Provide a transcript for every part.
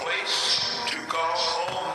He's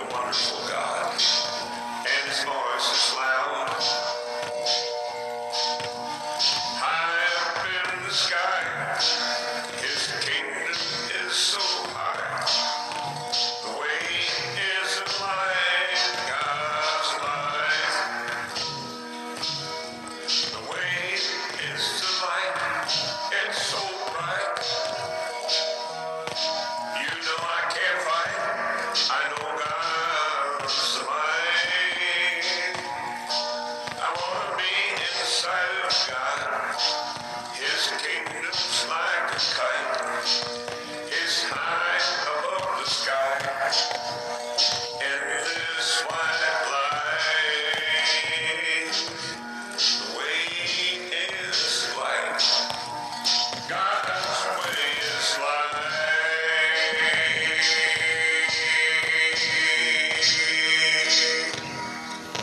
a wonderful God. And his voice is loud. High up in the sky, his kingdom is so high. The way isn't God's. The way is gegen das Schweigestein.